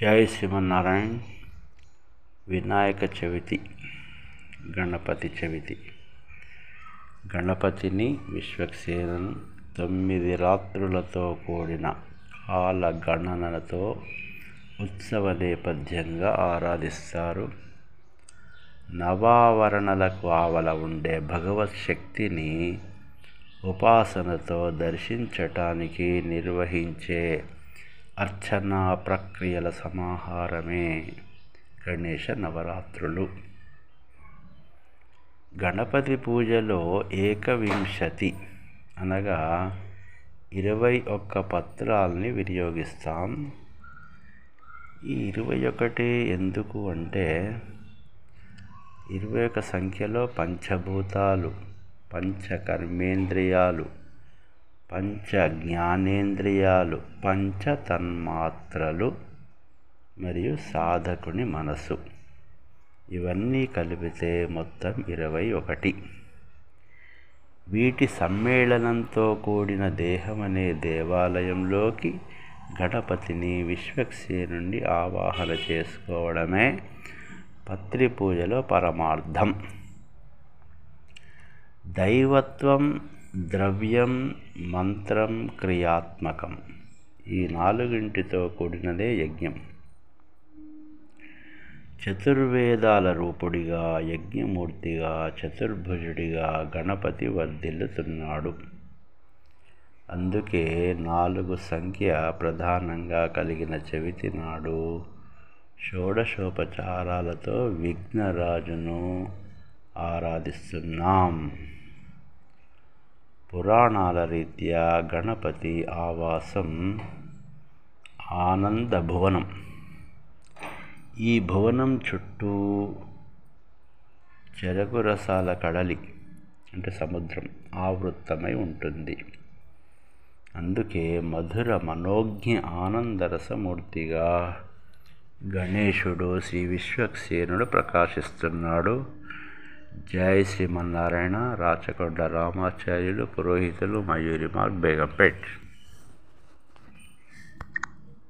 జై శ్రీమన్నారాయణ. వినాయక చవితి గణపతి చవితి. గణపతిని విశ్వక్సేనను తొమ్మిది రాత్రులతో కూడిన కాల గణనలతో ఉత్సవ నేపథ్యంగా ఆరాధిస్తారు. నవావరణలకు ఆవల ఉండే భగవత్ శక్తిని ఉపాసనతో దర్శించటానికి నిర్వహించే అర్చనా ప్రక్రియల సమాహారమే. గణేష నవరాత్రులు. గణపతి పూజలో ఏకవింశతి. అనగా ఇరవై ఒక్క పత్రాలని వినియోగిస్తాం. ఈ ఇరవై ఒకటి ఎందుకు అంటే ఇరవై ఒక సంఖ్యలో పంచభూతాలు పంచకర్మేంద్రియాలు పంచ జ్ఞానేంద్రియాలు పంచ తన్మాత్రలు మరియు సాధకుని మనసు. ఇవన్నీ కలిపితే మొత్తం ఇరవై ఒకటి. వీటి సమ్మేళనంతో కూడిన దేహం అనే దేవాలయంలోకి గణపతిని విశ్వక్సేనుండి ఆవాహన చేసుకోవడమే పత్రి పూజలో పరమార్థం. దైవత్వం ద్రవ్యం మంత్రం క్రియాత్మకం. ఈ నాలుగింటితో కూడినదే యజ్ఞం. చతుర్వేదాల రూపుడిగా యజ్ఞమూర్తిగా చతుర్భుజుడిగా గణపతి వర్ధిల్లుతున్నాడు. అందుకే నాలుగు సంఖ్య ప్రధానంగా కలిగిన చవితి నాడు షోడశోపచారాలతో విఘ్నరాజును ఆరాధిస్తున్నాం. పురాణాల రీత్యా గణపతి ఆవాసం ఆనంద భువనం ఈ భువనం చుట్టూ చెరకు రసాల కడలి అంటే సముద్రం ఆవృత్తమై ఉంటుంది. అందుకే మధుర మనోజ్ఞ ఆనందరసమూర్తిగా గణేశుడు శ్రీ విశ్వక్సేనుడు ప్రకాశిస్తున్నాడు. జై శ్రీమన్నారాయణ రాచకొండ రామాచార్యులు పురోహితులు మయూరి మార్గ్ బేగంపేట్.